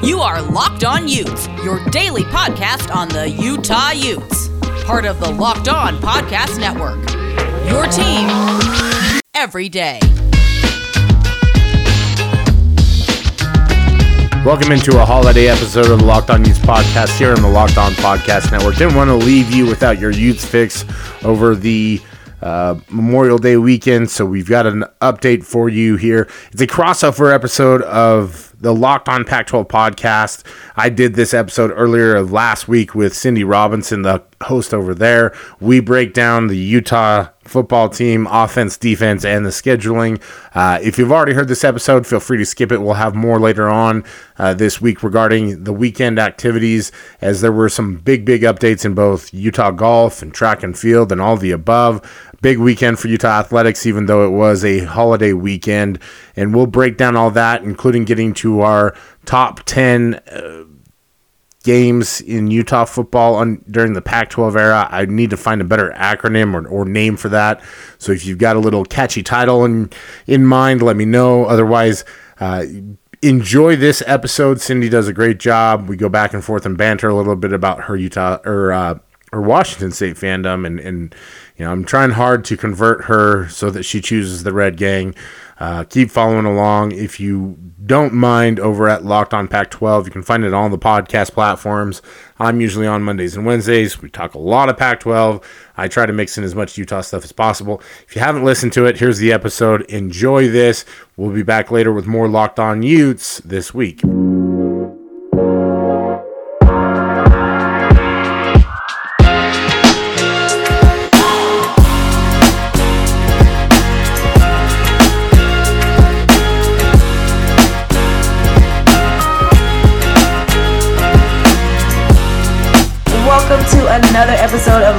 You are Locked On Utes, your daily podcast on the Utah Utes, part of the Locked On Podcast Network. Your team every day. Welcome into a holiday episode of the Locked On Utes podcast here on the Locked On Podcast Network. Didn't want to leave you without your Utes fix over the uh, Memorial Day weekend, so we've got an update for you here. It's a crossover episode of the Locked On Pac 12 podcast. I did this episode earlier last week with Cindy Robinson, the host over there. We break down the Utah football team, offense, defense, and the scheduling. Uh, if you've already heard this episode, feel free to skip it. We'll have more later on uh, this week regarding the weekend activities, as there were some big, big updates in both Utah golf and track and field and all the above. Big weekend for Utah athletics, even though it was a holiday weekend. And we'll break down all that, including getting to our top 10. Uh, games in Utah football on, during the Pac 12 era. I need to find a better acronym or, or name for that. So if you've got a little catchy title in, in mind, let me know. Otherwise, uh, enjoy this episode. Cindy does a great job. We go back and forth and banter a little bit about her Utah or uh, her Washington State fandom, and and you know I'm trying hard to convert her so that she chooses the Red Gang. Uh, keep following along. If you don't mind, over at Locked On Pac 12, you can find it on the podcast platforms. I'm usually on Mondays and Wednesdays. We talk a lot of Pac 12. I try to mix in as much Utah stuff as possible. If you haven't listened to it, here's the episode. Enjoy this. We'll be back later with more Locked On Utes this week.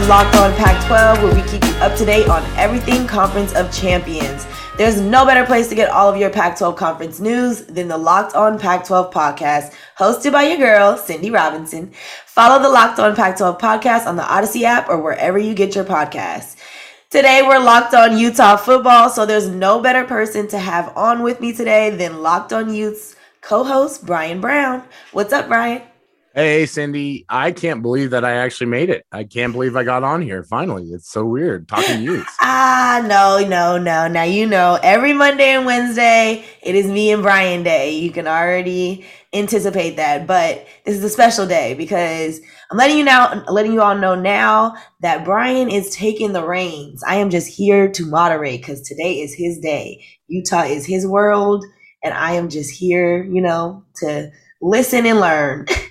Locked On Pac 12, where we keep you up to date on everything Conference of Champions. There's no better place to get all of your Pac 12 conference news than the Locked On Pac 12 podcast, hosted by your girl, Cindy Robinson. Follow the Locked On Pac 12 podcast on the Odyssey app or wherever you get your podcasts. Today, we're locked on Utah football, so there's no better person to have on with me today than Locked On Utes co host Brian Brown. What's up, Brian? Hey, Cindy, I can't believe that I actually made it. I can't believe I got on here finally. It's so weird talking to you. Ah, no, no, no. Now you know every Monday and Wednesday it is me and Brian day. You can already anticipate that, but this is a special day because I'm letting you now, letting you all know now that Brian is taking the reins. I am just here to moderate because today is his day. Utah is his world, and I am just here, you know, to listen and learn.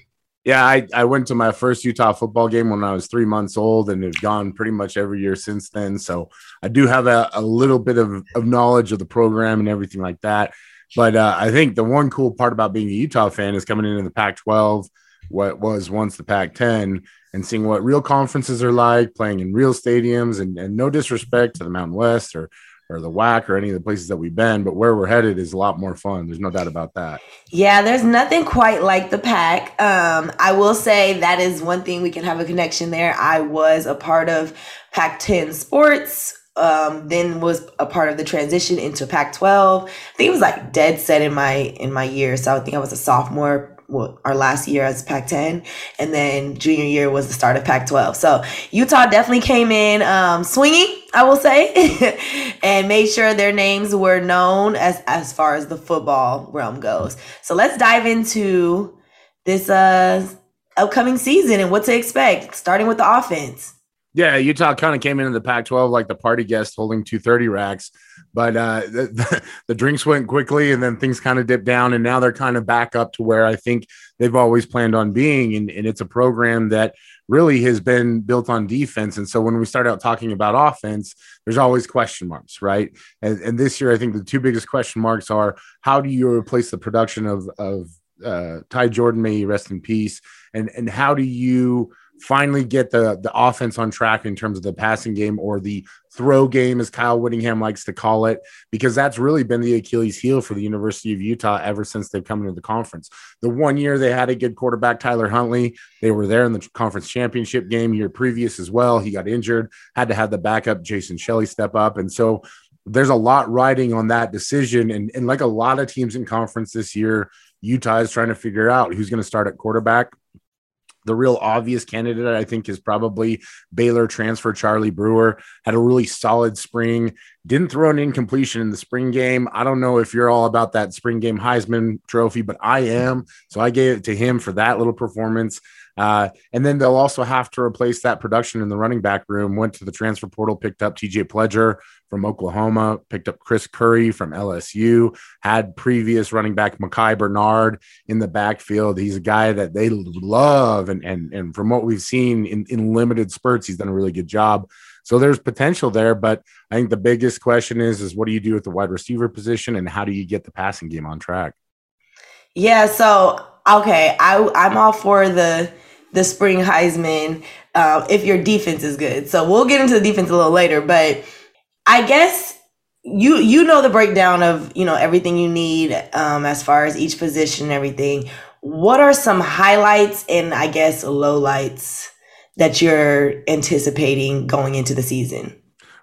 Yeah, I, I went to my first Utah football game when I was three months old and have gone pretty much every year since then. So I do have a, a little bit of, of knowledge of the program and everything like that. But uh, I think the one cool part about being a Utah fan is coming into the Pac 12, what was once the Pac 10, and seeing what real conferences are like, playing in real stadiums. And, and no disrespect to the Mountain West or or the WAC or any of the places that we've been, but where we're headed is a lot more fun. There's no doubt about that. Yeah, there's nothing quite like the pack. Um, I will say that is one thing we can have a connection there. I was a part of Pac 10 sports. Um, then was a part of the transition into Pac 12. I think it was like dead set in my in my year. So I think I was a sophomore well, our last year as Pac 10, and then junior year was the start of Pac 12. So Utah definitely came in um, swinging, I will say, and made sure their names were known as, as far as the football realm goes. So let's dive into this uh, upcoming season and what to expect, starting with the offense. Yeah, Utah kind of came into the Pac 12 like the party guest holding 230 racks but uh, the, the, drinks went quickly and then things kind of dipped down and now they're kind of back up to where i think they've always planned on being and, and it's a program that really has been built on defense and so when we start out talking about offense there's always question marks right? And, and this year i think the two biggest question marks are how do you replace the production of of uh, ty jordan may he rest in peace and and how do you finally get the the offense on track in terms of the passing game or the throw game, as Kyle Whittingham likes to call it, because that's really been the Achilles heel for the University of Utah ever since they've come into the conference. The one year they had a good quarterback, Tyler Huntley, they were there in the conference championship game year previous as well. He got injured, had to have the backup Jason Shelley step up, and so there's a lot riding on that decision. And, and like a lot of teams in conference this year, Utah is trying to figure out who's going to start at quarterback. The real obvious candidate, I think, is probably Baylor transfer Charlie Brewer. Had a really solid spring. Didn't throw an incompletion in the spring game. I don't know if you're all about that spring game Heisman trophy, but I am. So I gave it to him for that little performance. Uh, and then they'll also have to replace that production in the running back room. Went to the transfer portal, picked up TJ Pledger from Oklahoma, picked up Chris Curry from LSU, had previous running back Micah Bernard in the backfield. He's a guy that they love. And, and, and from what we've seen in, in limited spurts, he's done a really good job. So there's potential there, but I think the biggest question is is what do you do with the wide receiver position and how do you get the passing game on track? Yeah, so okay, I I'm all for the the spring Heisman uh, if your defense is good. So we'll get into the defense a little later, but I guess you you know the breakdown of you know everything you need um, as far as each position and everything. What are some highlights and I guess lowlights that you're anticipating going into the season?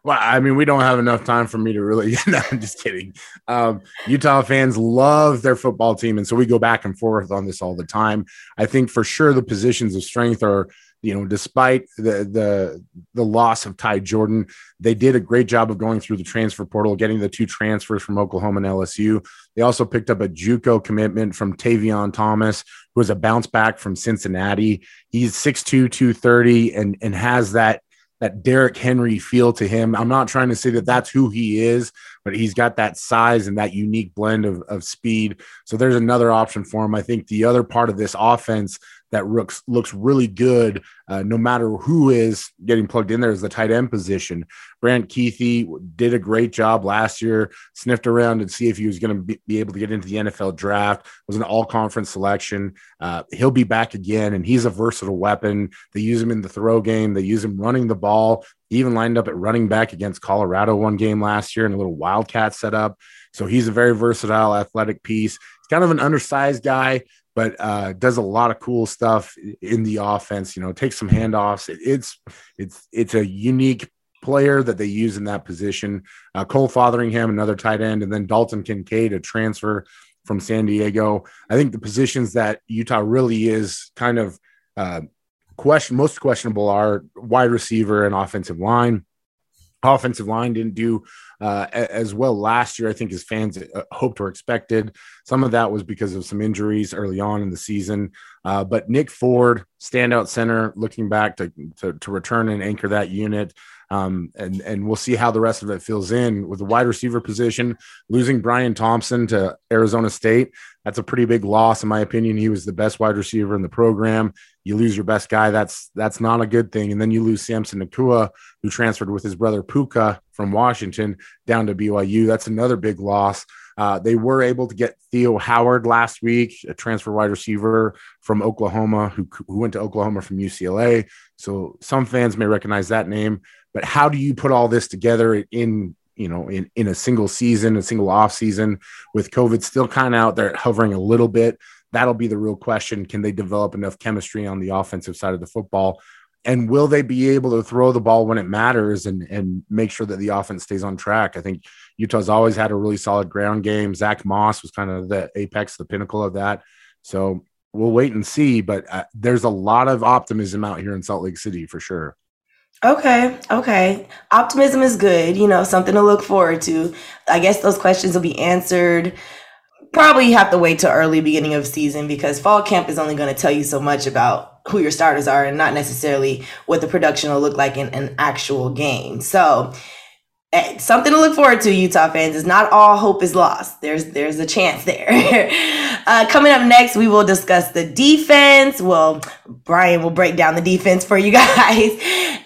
Well, I mean, we don't have enough time for me to really. no, I'm just kidding. Um, Utah fans love their football team, and so we go back and forth on this all the time. I think for sure the positions of strength are, you know, despite the the the loss of Ty Jordan, they did a great job of going through the transfer portal, getting the two transfers from Oklahoma and LSU. They also picked up a JUCO commitment from Tavion Thomas, who was a bounce back from Cincinnati. He's 6'2", 230, and and has that that Derrick Henry feel to him. I'm not trying to say that that's who he is, but he's got that size and that unique blend of, of speed. So there's another option for him. I think the other part of this offense that looks looks really good, uh, no matter who is getting plugged in there, is the tight end position. Brant Kuithe did a great job last year, sniffed around and see if he was going to be, be, able to get into the NFL draft. Was an all conference selection. Uh, he'll be back again, and he's a versatile weapon. They use him in the throw game. They use him running the ball. He even lined up at running back against Colorado one game last year in a little wildcat setup. So he's a very versatile, athletic piece. He's kind of an undersized guy, but uh, does a lot of cool stuff in the offense. You know, takes some handoffs. It, it's it's it's a unique player that they use in that position. Uh, Cole Fotheringham, another tight end, and then Dalton Kincaid, a transfer from San Diego. I think the positions that Utah really is kind of uh, question most questionable are wide receiver and offensive line. Offensive line didn't do uh, as well last year, I think, as fans uh, hoped or expected. Some of that was because of some injuries early on in the season. Uh, but Nick Ford, standout center, looking back to, to, to return and anchor that unit. Um, and and we'll see how the rest of it fills in with the wide receiver position. Losing Bryan Thompson to Arizona State, that's a pretty big loss in my opinion. He was the best wide receiver in the program. You lose your best guy, that's that's not a good thing. And then you lose Samson Nacua, who transferred with his brother Puka from Washington down to BYU. That's another big loss. Uh, they were able to get Theo Howard last week, a transfer wide receiver from Oklahoma, who, who went to Oklahoma from UCLA. So some fans may recognize that name. But how do you put all this together in you know in, in a single season, a single off season with COVID still kind of out there hovering a little bit? That'll be the real question. Can they develop enough chemistry on the offensive side of the football? And will they be able to throw the ball when it matters and, and make sure that the offense stays on track? I think Utah's always had a really solid ground game. Zach Moss was kind of the apex, the pinnacle of that. So we'll wait and see. But uh, there's a lot of optimism out here in Salt Lake City for sure. Okay, okay. Optimism is good, you know, something to look forward to. I guess those questions will be answered. Probably have to wait till early beginning of season because fall camp is only going to tell you so much about who your starters are and not necessarily what the production will look like in an actual game. So, eh, something to look forward to, Utah fans. Is not all hope is lost. There's there's a chance there. uh, coming up next, we will discuss the defense. Well, Brian will break down the defense for you guys,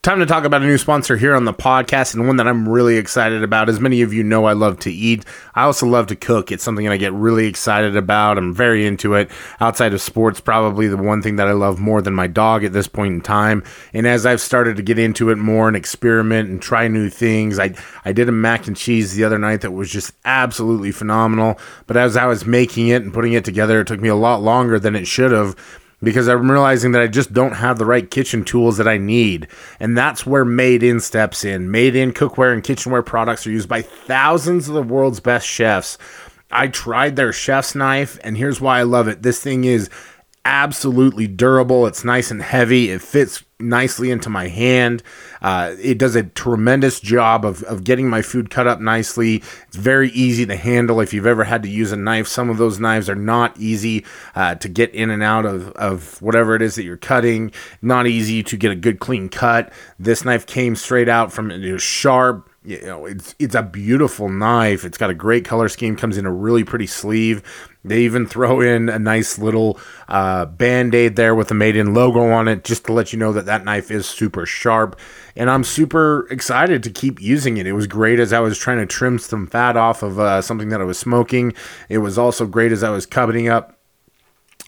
Time to talk about a new sponsor here on the podcast and one that I'm really excited about. As many of you know, I love to eat. I also love to cook. It's something that I get really excited about. I'm very into it. Outside of sports, probably the one thing that I love more than my dog at this point in time. And as I've started to get into it more and experiment and try new things, I, I did a mac and cheese the other night that was just absolutely phenomenal. But as I was making it and putting it together, it took me a lot longer than it should have because I'm realizing that I just don't have the right kitchen tools that I need. And that's where Made In steps in. Made In cookware and kitchenware products are used by thousands of the world's best chefs. I tried their chef's knife, and here's why I love it. This thing is absolutely durable. It's nice and heavy. It fits nicely into my hand. Uh, it does a tremendous job of, of getting my food cut up nicely. It's very easy to handle if you've ever had to use a knife. Some of those knives are not easy uh, to get in and out of, of whatever it is that you're cutting. Not easy to get a good clean cut. This knife came straight out from it was sharp you know, it's it's a beautiful knife. It's got a great color scheme. Comes in a really pretty sleeve. They even throw in a nice little uh, band aid there with the Made in logo on it, just to let you know that that knife is super sharp. And I'm super excited to keep using it. It was great as I was trying to trim some fat off of uh, something that I was smoking. It was also great as I was cutting up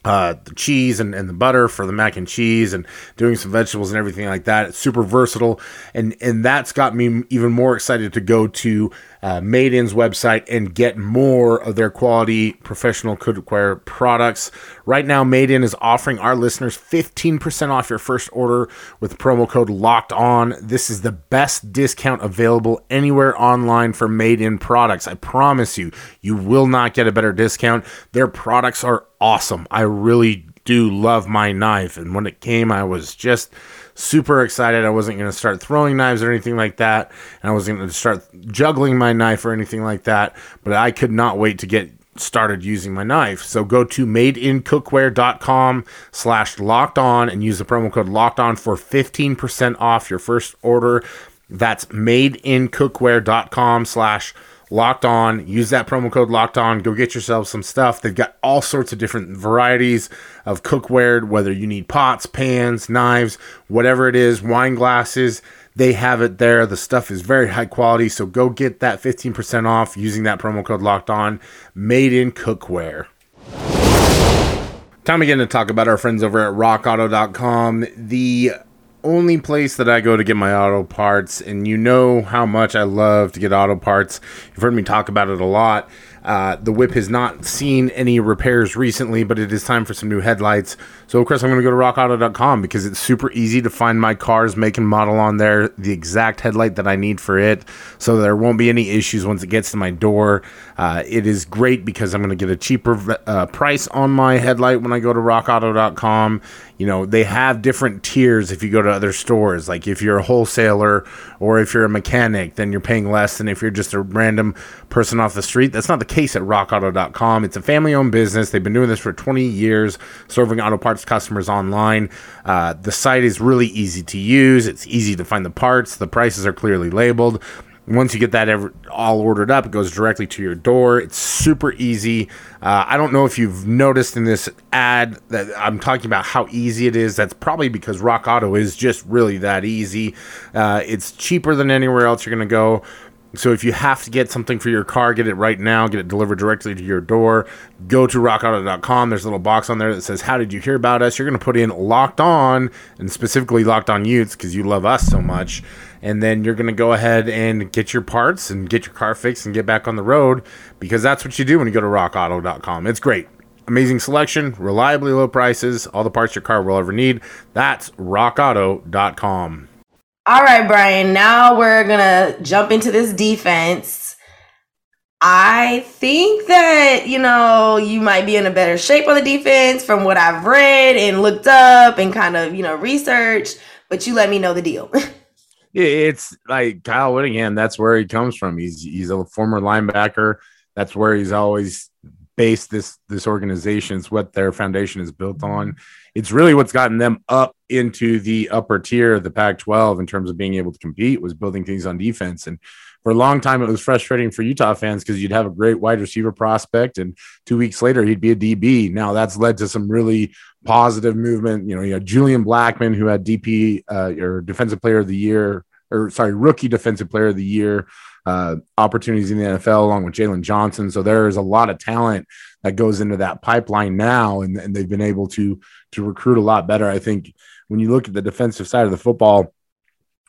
uh, the cheese and, and the butter for the mac and cheese and doing some vegetables and everything like that. It's super versatile. And, and that's got me even more excited to go to uh, Made In's website and get more of their quality professional cookware products. Right now, Made In is offering our listeners 15% off your first order with promo code locked on. This is the best discount available anywhere online for Made In products. I promise you, you will not get a better discount. Their products are awesome. I really do love my knife. And when it came, I was just super excited. I wasn't going to start throwing knives or anything like that. And I wasn't going to start juggling my knife or anything like that. But I could not wait to get started using my knife. So go to madeincookware.com slash locked on and use the promo code locked on for 15% off your first order. That's madeincookware.com slash locked on. Use that promo code locked on. Go get yourself some stuff. They've got all sorts of different varieties of cookware, whether you need pots, pans, knives, whatever it is, wine glasses. They have it there. The stuff is very high quality. So go get that 15% off using that promo code locked on. Made in cookware. Time again to talk about our friends over at rockauto.com. The only place that I go to get my auto parts, and you know how much I love to get auto parts. You've heard me talk about it a lot. Uh, the whip has not seen any repairs recently, but it is time for some new headlights. So, of course, I'm going to go to rockauto.com because it's super easy to find my car's make and model on there, the exact headlight that I need for it. So there won't be any issues once it gets to my door. Uh, it is great because I'm going to get a cheaper uh, price on my headlight when I go to rockauto.com. You know, they have different tiers if you go to other stores. Like if you're a wholesaler or if you're a mechanic, then you're paying less than if you're just a random person off the street. That's not the case at rockauto.com. It's a family owned business. They've been doing this for 20 years, serving auto parts customers online. Uh, the site is really easy to use, it's easy to find the parts, the prices are clearly labeled once you get that ever, all ordered up, it goes directly to your door. It's super easy. Uh, I don't know if you've noticed in this ad that I'm talking about how easy it is. That's probably because Rock Auto is just really that easy. Uh, it's cheaper than anywhere else you're going to go. So if you have to get something for your car, get it right now, get it delivered directly to your door. Go to rockauto.com. There's a little box on there that says, How did you hear about us? You're going to put in locked on and specifically locked on Utes because you love us so much and then you're going to go ahead and get your parts and get your car fixed and get back on the road because that's what you do when you go to rockauto.com. It's great. Amazing selection, reliably low prices, all the parts your car will ever need. That's rockauto.com. All right, Brian, now we're to jump into this defense. I think that, you know, you might be in a better shape on the defense from what I've read and looked up and kind of, you know, researched, but you let me know the deal. it's like Kyle Whittingham. That's where he comes from. He's he's a former linebacker. That's where he's always based this this organization. It's what their foundation is built on. It's really what's gotten them up into the upper tier of the Pac-12 in terms of being able to compete. Was building things on defense and. For a long time, it was frustrating for Utah fans because you'd have a great wide receiver prospect, and two weeks later, he'd be a DB. Now that's led to some really positive movement. You know, you had Julian Blackmon, who had DP uh, or Defensive Player of the Year, or sorry, Rookie Defensive Player of the Year uh, opportunities in the NFL, along with Jaylon Johnson. So there is a lot of talent that goes into that pipeline now, and, and they've been able to to recruit a lot better. I think when you look at the defensive side of the football.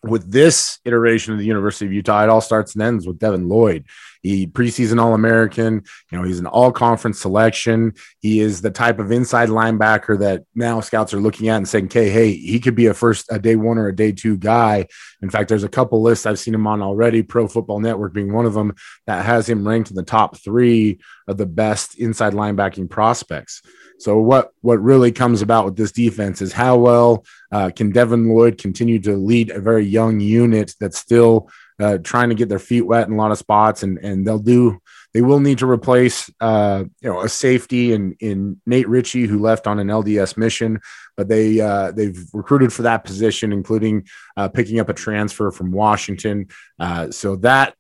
With this iteration of the University of Utah, it all starts and ends with Devin Lloyd. He preseason All American. You know, he's an All Conference selection. He is the type of inside linebacker that now scouts are looking at and saying, "Okay, hey, he could be a first, a day one or a day two guy." In fact, there's a couple lists I've seen him on already. Pro Football Network being one of them that has him ranked in the top three of the best inside linebacking prospects. So what what really comes about with this defense is how well uh, can Devin Lloyd continue to lead a very young unit that's still uh, trying to get their feet wet in a lot of spots, and and they'll do they will need to replace uh, you know a safety in in Nate Ritchie who left on an LDS mission, but they uh, they've recruited for that position, including uh, picking up a transfer from Washington. Uh, so that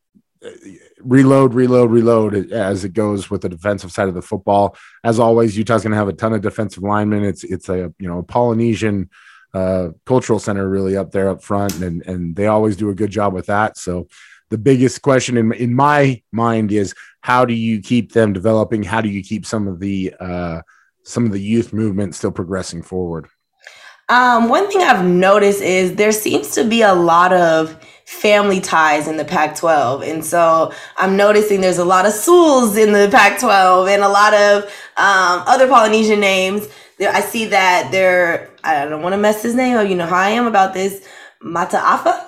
reload, reload, reload as it goes with the defensive side of the football. As always, Utah's going to have a ton of defensive linemen. It's it's a you know Polynesian uh, cultural center really up there up front, and and they always do a good job with that. So the biggest question in in my mind is how do you keep them developing? How do you keep some of the uh, some of the youth movement still progressing forward? Um, one thing I've noticed is there seems to be a lot of family ties in the Pac 12. And so I'm noticing there's a lot of Sewells in the Pac 12 and a lot of um, other Polynesian names. I see that they're, I don't want to mess his name up. You know how I am about this. Mataafa?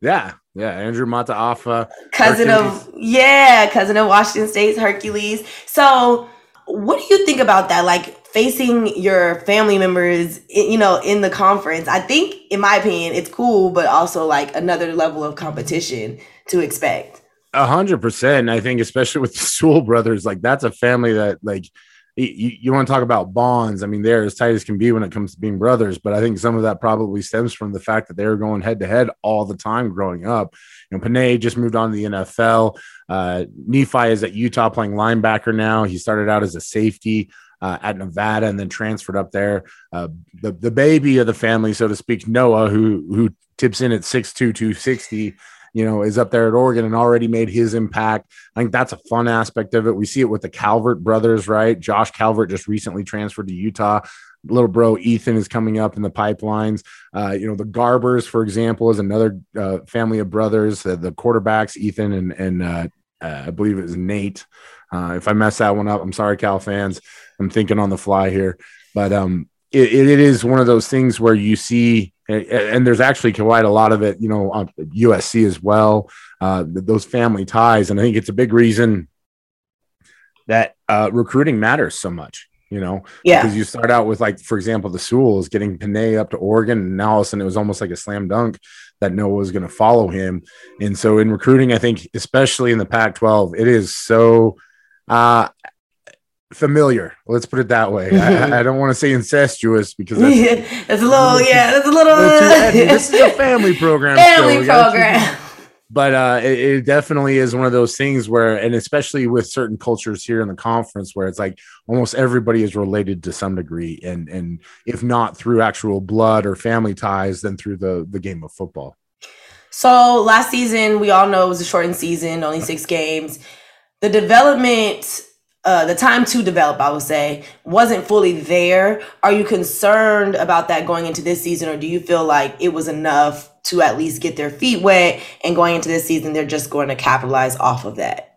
Yeah. Yeah. Andrew Mataafa. Cousin Hercules. of, yeah, cousin of Washington State's Hercules. So what do you think about that? Like, facing your family members, you know, in the conference. I think, in my opinion, it's cool, but also like another level of competition to expect. A hundred percent. I think, especially with the Sewell brothers, like that's a family that, like, you, you want to talk about bonds. I mean, they're as tight as can be when it comes to being brothers, but I think some of that probably stems from the fact that they were going head to head all the time growing up. You know, Penei just moved on to the NFL. Uh, Nephi is at Utah playing linebacker now. He started out as a safety uh, at Nevada and then transferred up there. Uh, the the baby of the family, so to speak, Noah, who who tips in at six two two sixty you know, is up there at Oregon and already made his impact. I think that's a fun aspect of it. We see it with the Calvert brothers, right? Josh Calvert just recently transferred to Utah little bro Ethan is coming up in the pipelines. Uh, you know, the Garbers, for example, is another uh, family of brothers. The quarterbacks, Ethan and and uh, uh I believe it was Nate. Uh, if I mess that one up, I'm sorry, Cal fans. I'm thinking on the fly here, but um, it, it is one of those things where you see, and there's actually quite a lot of it, you know, on USC as well. Uh, those family ties, and I think it's a big reason that uh, recruiting matters so much. You know, yeah. Because you start out with like, for example, the Sewells getting Penei up to Oregon, and now all of a sudden it was almost like a slam dunk that Noah was going to follow him. And so in recruiting, I think especially in the Pac-12, it is so uh, familiar. Let's put it that way. I, I, don't want to say incestuous because that's, yeah, that's a little, yeah, that's a little. this is a family program. Family program. but uh, it, it, definitely is one of those things where, and especially with certain cultures here in the conference, where it's like almost everybody is related to some degree, and and if not through actual blood or family ties, then through the the game of football. So last season, we all know it was a shortened season, only six games. The development uh, the time to develop, I would say, wasn't fully there. Are you concerned about that going into this season, or do you feel like it was enough to at least get their feet wet and going into this season, they're just going to capitalize off of that?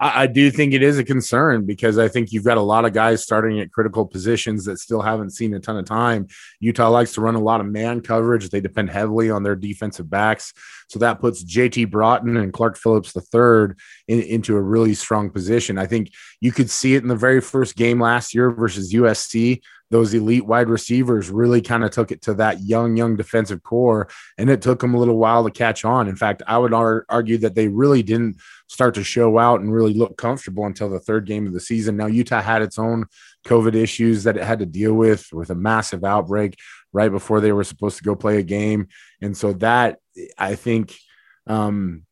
I, I do think it is a concern because I think you've got a lot of guys starting at critical positions that still haven't seen a ton of time. Utah likes to run a lot of man coverage. They depend heavily on their defensive backs. So that puts JT Broughton and Clark Phillips III in, into a really strong position. I think you could see it in the very first game last year versus USC those elite wide receivers really kind of took it to that young, young defensive core. And it took them a little while to catch on. In fact, I would ar- argue that they really didn't start to show out and really look comfortable until the third game of the season. Now, Utah had its own COVID issues that it had to deal with, with a massive outbreak right before they were supposed to go play a game. And so that, I think, um,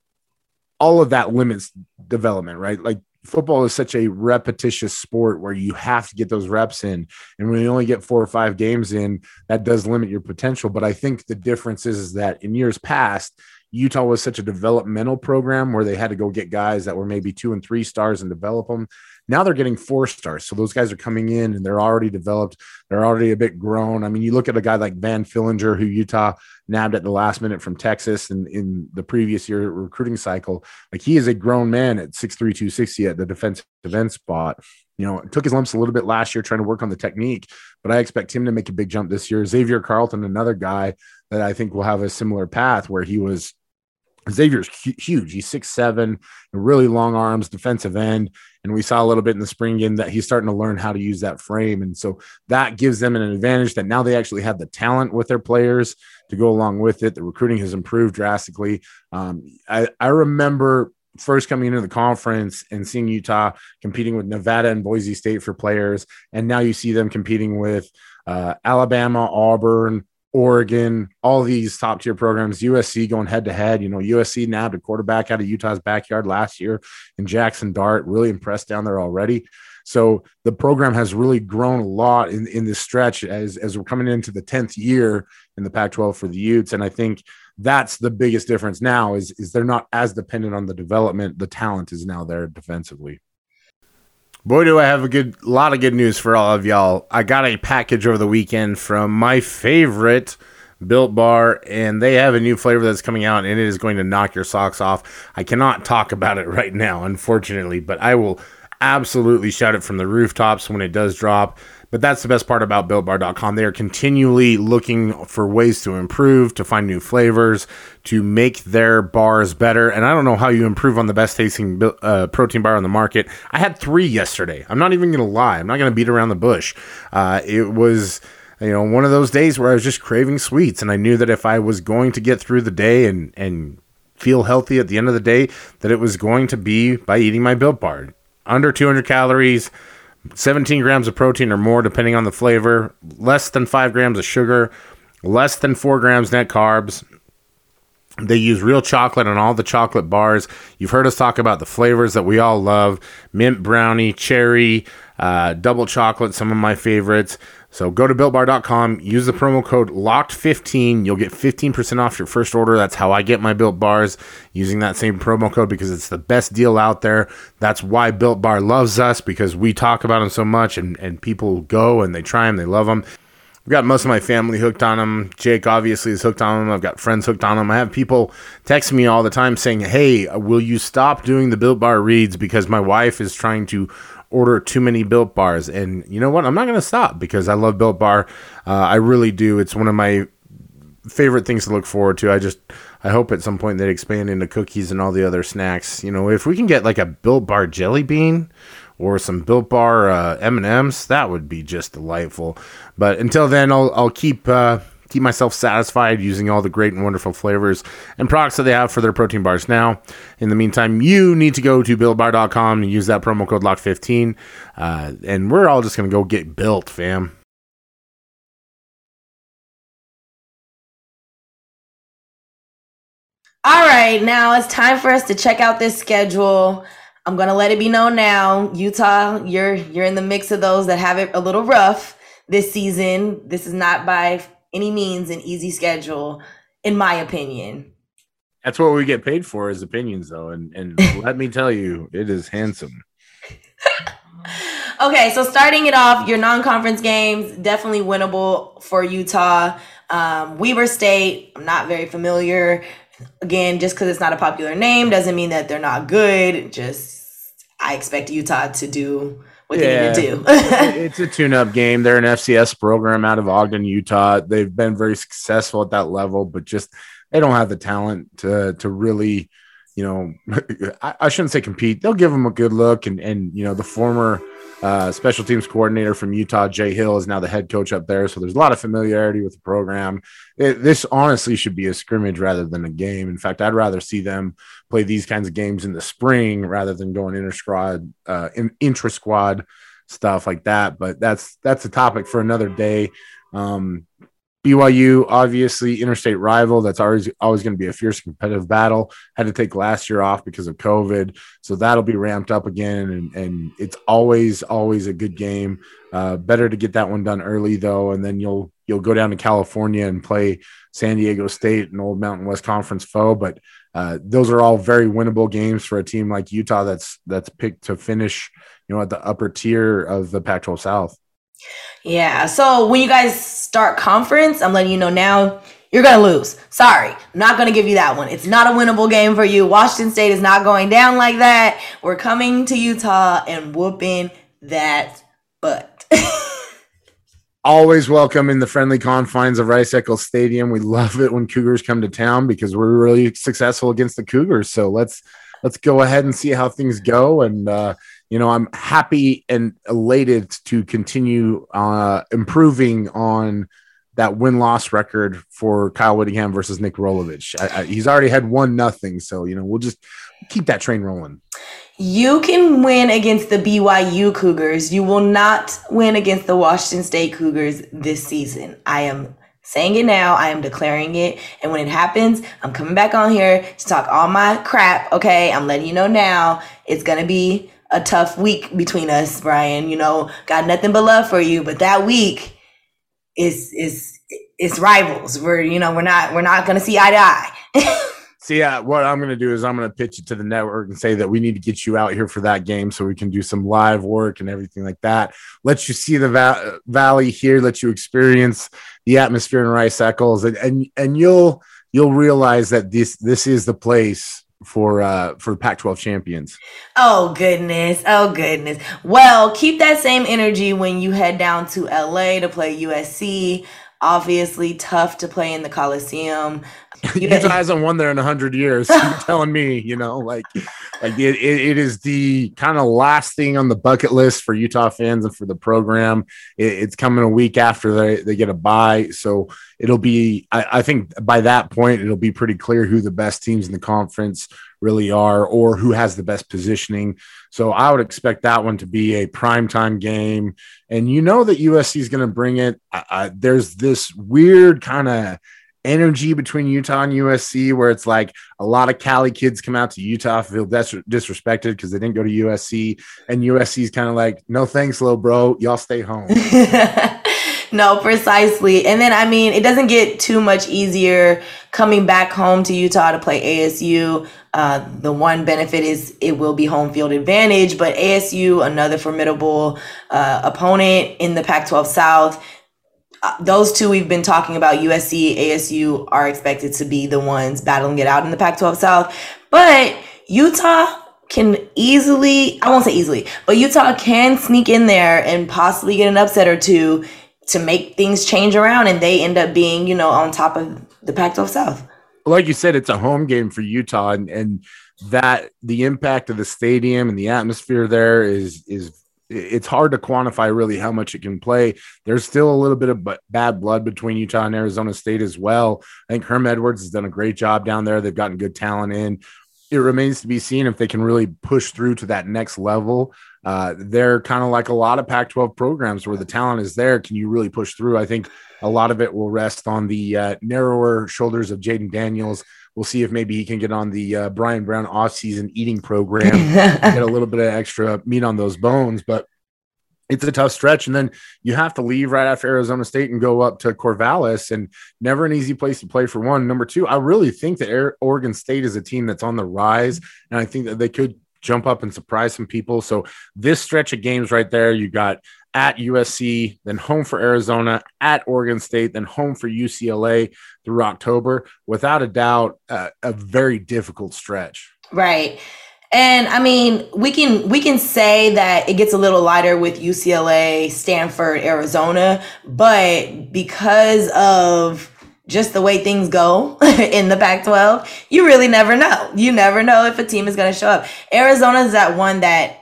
all of that limits development, right? Like football is such a repetitious sport where you have to get those reps in. And when you only get four or five games in, that does limit your potential. But I think the difference is, is that in years past, Utah was such a developmental program where they had to go get guys that were maybe two and three stars and develop them. Now they're getting four stars. So those guys are coming in and they're already developed. They're already a bit grown. I mean, you look at a guy like Van Fillinger, who Utah nabbed at the last minute from Texas and in the previous year recruiting cycle. Like he is a grown man at 6'3, 260 at the defensive end spot. You know, took his lumps a little bit last year trying to work on the technique, but I expect him to make a big jump this year. Xavier Carlton, another guy that I think will have a similar path where he was Xavier's huge. He's six seven, really long arms, defensive end, and we saw a little bit in the spring game that he's starting to learn how to use that frame, and so that gives them an advantage that now they actually have the talent with their players to go along with it. The recruiting has improved drastically. Um, I, I remember first coming into the conference and seeing Utah competing with Nevada and Boise State for players, and now you see them competing with uh, Alabama, Auburn, Oregon, all these top tier programs, USC going head to head. You know, USC nabbed a quarterback out of Utah's backyard last year, and Jackson Dart really impressed down there already. So the program has really grown a lot in, in this stretch as, as we're coming into the 10th year in the Pac 12 for the Utes. And I think that's the biggest difference now is, is they're not as dependent on the development. The talent is now there defensively. Boy, do I have a good lot of good news for all of y'all. I got a package over the weekend from my favorite Built Bar, and they have a new flavor that's coming out, and it is going to knock your socks off. I cannot talk about it right now, unfortunately, but I will absolutely shout it from the rooftops when it does drop. But that's the best part about builtbar.com. They are continually looking for ways to improve, to find new flavors, to make their bars better. And I don't know how you improve on the best tasting uh, protein bar on the market. I had three yesterday. I'm not even going to lie. I'm not going to beat around the bush. Uh, it was you know one of those days where I was just craving sweets, and I knew that if I was going to get through the day and and feel healthy at the end of the day, that it was going to be by eating my built bar. Under 200 calories, 17 grams of protein or more, depending on the flavor, less than 5 grams of sugar, less than 4 grams net carbs. They use real chocolate on all the chocolate bars. You've heard us talk about the flavors that we all love mint brownie, cherry, uh, double chocolate, some of my favorites. So go to builtbar.com, use the promo code LOCKED15. You'll get 15% off your first order. That's how I get my built bars using that same promo code because it's the best deal out there. That's why Built Bar loves us because we talk about them so much and, and people go and they try them, they love them. I've got most of my family hooked on them. Jake obviously is hooked on them. I've got friends hooked on them. I have people text me all the time saying, Hey, will you stop doing the Built Bar reads because my wife is trying to order too many built bars. And you know what? I'm not going to stop because I love built bar. Uh, I really do. It's one of my favorite things to look forward to. I just I hope at some point they expand into cookies and all the other snacks. You know, if we can get like a built bar jelly bean or some built bar uh, M&Ms, that would be just delightful. But until then, I'll I'll keep uh, keep myself satisfied using all the great and wonderful flavors and products that they have for their protein bars. Now, in the meantime, you need to go to builtbar.com and use that promo code LOCK15. Uh, and we're all just going to go get built, fam. All right, now it's time for us to check out this schedule. I'm gonna let it be known now, Utah, you're you're in the mix of those that have it a little rough this season. This is not by any means an easy schedule, in my opinion. That's what we get paid for as opinions, though, and and let me tell you, it is handsome. okay, so starting it off, your non-conference games definitely winnable for Utah. Um, Weber State, I'm not very familiar. Again, just because it's not a popular name doesn't mean that they're not good. Just I expect Utah to do what yeah, they need to do. it's a tune-up game. They're an FCS program out of Ogden, Utah. They've been very successful at that level, but just they don't have the talent to to really, you know, I, I shouldn't say compete. They'll give them a good look, and and you know the former uh, special teams coordinator from Utah, Jay Hill, is now the head coach up there. So there's a lot of familiarity with the program. It, this honestly should be a scrimmage rather than a game. In fact, I'd rather see them play these kinds of games in the spring rather than going inter squad, uh, in, intra squad stuff like that. But that's that's a topic for another day. Um, BYU, obviously, interstate rival. That's always always going to be a fierce competitive battle. Had to take last year off because of COVID, so that'll be ramped up again. And, and it's always always a good game. Uh, better to get that one done early though, and then you'll you'll go down to California and play San Diego State, an old Mountain West Conference foe. But uh, those are all very winnable games for a team like Utah that's that's picked to finish, you know, at the upper tier of the Pac-12 South. Yeah. So when you guys start conference, I'm letting you know now you're going to lose. Sorry. I'm not going to give you that one. It's not a winnable game for you. Washington State is not going down like that. We're coming to Utah and whooping that butt. Always welcome in the friendly confines of Rice Eccles Stadium. We love it when Cougars come to town because we're really successful against the Cougars. So let's let's go ahead and see how things go and uh, you know, I'm happy and elated to continue uh, improving on that win loss record for Kyle Whittingham versus Nick Rolovich. I, I, he's already had one nothing, so you know we'll just keep that train rolling. You can win against the BYU Cougars. You will not win against the Washington State Cougars this season. I am saying it now. I am declaring it. And when it happens, I'm coming back on here to talk all my crap. Okay. I'm letting you know now. It's going to be a tough week between us, Brian. You know, got nothing but love for you, but that week is is it's rivals. We're you know we're not we're not gonna see eye to eye. So yeah, uh, what I'm going to do is I'm going to pitch it to the network and say that we need to get you out here for that game so we can do some live work and everything like that. Let you see the va- valley here, let you experience the atmosphere in Rice Eccles, and and and you'll you'll realize that this this is the place for uh for Pac-12 champions. Oh goodness. Oh goodness. Well, keep that same energy when you head down to LA to play USC. Obviously tough to play in the Coliseum. Utah hasn't won there in a hundred years. You're telling me, you know, like, like it, it, it is the kind of last thing on the bucket list for Utah fans and for the program. It, it's coming a week after they, they get a bye, so it'll be. I, I think by that point, it'll be pretty clear who the best teams in the conference really are, or who has the best positioning. So I would expect that one to be a primetime game, and you know that USC is going to bring it. I, I, there's this weird kind of energy between Utah and USC where it's like a lot of Cali kids come out to Utah feel dis- disrespected because they didn't go to USC and USC's kind of like no thanks little bro y'all stay home. no, precisely. And then I mean, it doesn't get too much easier coming back home to Utah to play ASU. Uh, the one benefit is it will be home field advantage, but ASU, another formidable uh, opponent in the Pac 12 South. Uh, those two we've been talking about USC, ASU are expected to be the ones battling it out in the Pac 12 South. But Utah can easily, I won't say easily, but Utah can sneak in there and possibly get an upset or two to make things change around and they end up being, you know, on top of the Pac 12 South. Like you said, it's a home game for Utah and, and that the impact of the stadium and the atmosphere there is is it's hard to quantify really how much it can play. There's still a little bit of bad blood between Utah and Arizona State as well. I think Herm Edwards has done a great job down there. They've gotten good talent in. It remains to be seen if they can really push through to that next level. Uh, they're kind of like a lot of Pac 12 programs where the talent is there. Can you really push through? I think a lot of it will rest on the uh, narrower shoulders of Jayden Daniels. We'll see if maybe he can get on the uh, Brian Brown offseason eating program, get a little bit of extra meat on those bones. But it's a tough stretch. And then you have to leave right after Arizona State and go up to Corvallis, and never an easy place to play for one. Number two, I really think that Oregon State is a team that's on the rise, and I think that they could jump up and surprise some people. So this stretch of games right there, you got at USC, then home for Arizona, at Oregon State, then home for UCLA through October. Without a doubt, uh, a very difficult stretch. Right. And I mean, we can we can say that it gets a little lighter with UCLA, Stanford, Arizona, but because of just the way things go in the Pac 12, you really never know. You never know if a team is going to show up. Arizona is that one that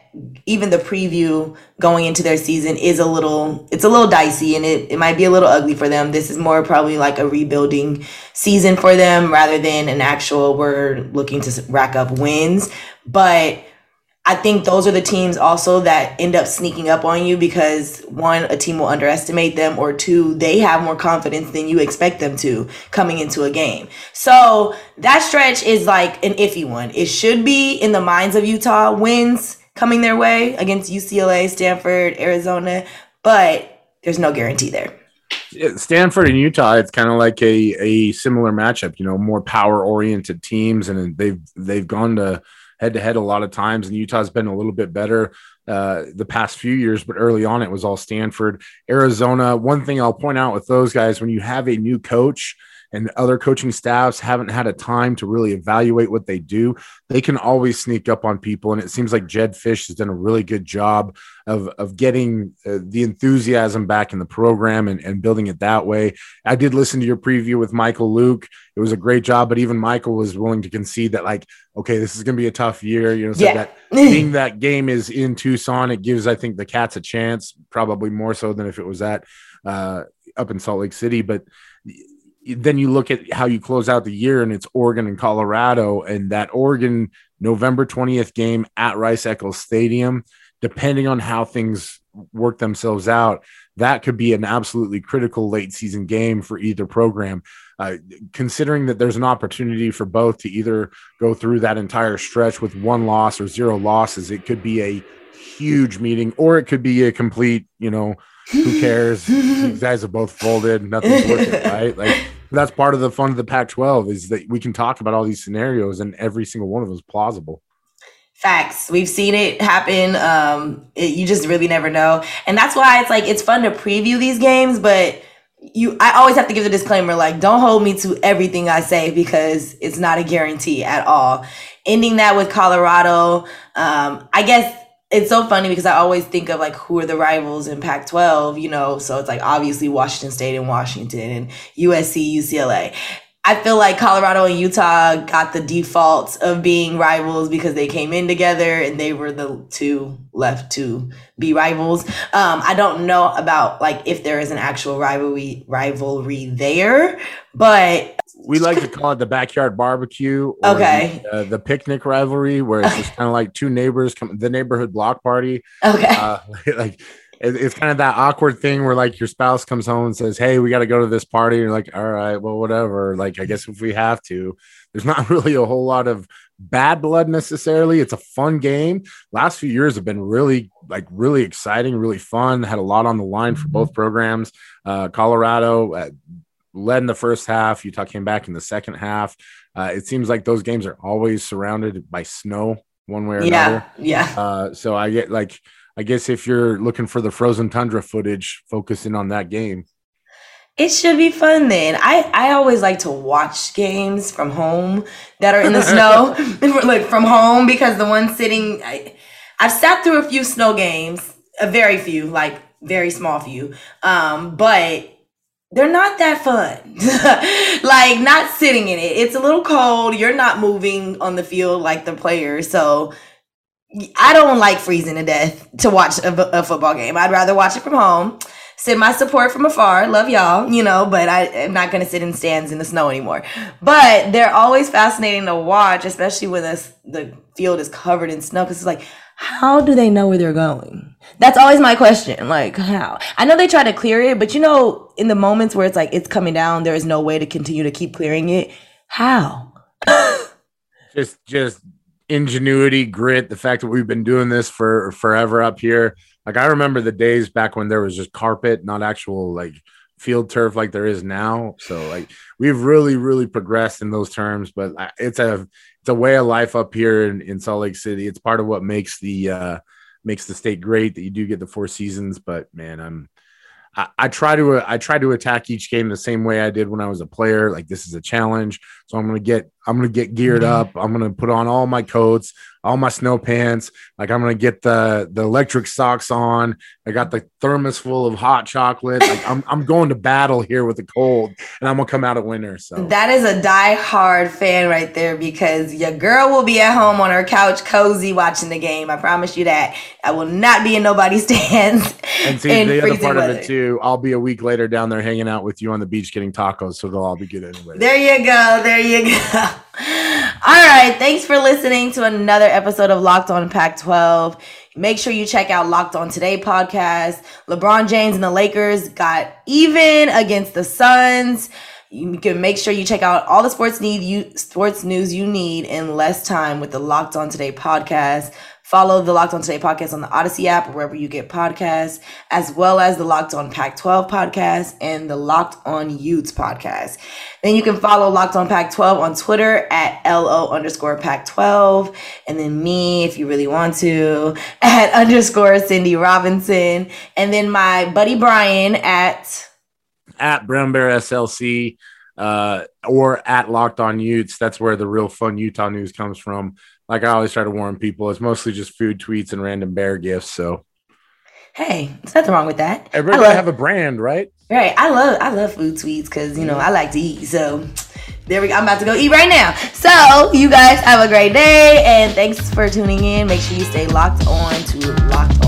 even the preview going into their season is a little it's a little dicey and it, it might be a little ugly for them this is more probably like a rebuilding season for them rather than an actual we're looking to rack up wins but I think those are the teams also that end up sneaking up on you because one, a team will underestimate them, or two, they have more confidence than you expect them to coming into a game. So that stretch is like an iffy one. It should be in the minds of Utah wins coming their way against UCLA, Stanford, Arizona, but there's no guarantee there. Stanford and Utah, it's kind of like a, a similar matchup, you know, more power oriented teams, and they've they've gone to head to head a lot of times, and Utah's been a little bit better uh, the past few years, but early on it was all Stanford, Arizona. One thing I'll point out with those guys when you have a new coach and other coaching staffs haven't had a time to really evaluate what they do, they can always sneak up on people. And it seems like Jedd Fisch has done a really good job of, of getting uh, the enthusiasm back in the program and, and building it that way. I did listen to your preview with Michael Luke. It was a great job, but even Michael was willing to concede that, like, okay, this is going to be a tough year. You know, so yeah. that being that game is in Tucson, it gives, I think, the Cats a chance, probably more so than if it was at uh, up in Salt Lake City. But then you look at how you close out the year and it's Oregon and Colorado and that Oregon November 20th game at Rice Eccles Stadium, depending on how things work themselves out, that could be an absolutely critical late season game for either program. Uh, considering that there's an opportunity for both to either go through that entire stretch with one loss or zero losses, it could be a huge meeting or it could be a complete, you know, who cares? These guys have both folded, nothing's working, right? Like that's part of the fun of the Pac 12 is that we can talk about all these scenarios and every single one of them is plausible. Facts. We've seen it happen. Um, it, you just really never know. And that's why it's like, it's fun to preview these games, but you, I always have to give the disclaimer, like, don't hold me to everything I say because it's not a guarantee at all. Ending that with Colorado, um, I guess it's so funny because I always think of like who are the rivals in Pac 12, you know, so it's like obviously Washington State and Washington and USC, UCLA. I feel like Colorado and Utah got the default of being rivals because they came in together and they were the two left to be rivals. Um, I don't know about like if there is an actual rivalry rivalry there, but we like to call it the backyard barbecue. okay. The, uh, the, picnic rivalry, where it's just kind of like two neighbors come, the neighborhood block party. Okay. Uh, like it, it's kind of that awkward thing where like your spouse comes home and says, "Hey, we got to go to this party." You're like, "All right, well, whatever." Like, I guess if we have to, there's not really a whole lot of bad blood necessarily. It's a fun game. Last few years have been really like really exciting, really fun. Had a lot on the line for both programs. Uh, Colorado uh, led in the first half. Utah came back in the second half. Uh, it seems like those games are always surrounded by snow, one way or yeah, another. Yeah. Yeah. Uh, so I get like, I guess if you're looking for the frozen tundra footage, focusing on that game. It should be fun then. I, I always like to watch games from home that are in the snow, like from home, because the one sitting, I, I've sat through a few snow games, a very few, like very small few. Um, but they're not that fun. like not sitting in it. It's a little cold. You're not moving on the field like the players. So I don't like freezing to death to watch a, a, football game. I'd rather watch it from home. Send my support from afar. Love y'all, you know, but I, am not going to sit in stands in the snow anymore. But they're always fascinating to watch, especially when the, the field is covered in snow because it's like, how do they know where they're going? That's always my question. Like, how? I know they try to clear it, but you know, in the moments where it's like it's coming down, there is no way to continue to keep clearing it. How? just, just ingenuity, grit. The fact that we've been doing this for forever up here. Like, I remember the days back when there was just carpet, not actual like field turf like there is now. So, like, we've really, really progressed in those terms. But uh, it's a it's a way of life up here in, in Salt Lake City. It's part of what makes the uh, makes the state great that you do get the four seasons. But man, I'm I, I try to I try to attack each game the same way I did when I was a player. Like this is a challenge, so I'm gonna get I'm gonna get geared up. I'm gonna put on all my coats all my snow pants. Like I'm gonna get the the electric socks on. I got the thermos full of hot chocolate. Like I'm I'm going to battle here with the cold, and I'm gonna come out a winner. So that is a die-hard fan right there because your girl will be at home on her couch, cozy, watching the game. I promise you that. I will not be in nobody's stands. And see the other part weather. of it too. I'll be a week later down there hanging out with you on the beach getting tacos, so they'll all be good anyway. There you go. There you go. All right. Thanks for listening to another episode of Locked On Pac 12. Make sure you check out Locked On Today podcast. LeBron James and the Lakers got even against the Suns. You can make sure you check out all the sports need you sports news you need in less time with the Locked On Today podcast. Follow the Locked On Today podcast on the Odyssey app wherever you get podcasts, as well as the Locked On Pac 12 podcast and the Locked On Utes podcast. Then you can follow Locked On Pac 12 on Twitter at LO underscore Pac 12. And then me, if you really want to, at underscore Cindy Robinson. And then my buddy Brian at at Brown Bear SLC uh, or at Locked On Utes. That's where the real fun Utah news comes from like I always try to warn people, it's mostly just food tweets and random bear gifts. So, hey, there's nothing wrong with that. Everybody love, have a brand, right? Right. I love I love food tweets because you know I like to eat. So there we go. I'm about to go eat right now. So you guys have a great day and thanks for tuning in. Make sure you stay locked on to Locked On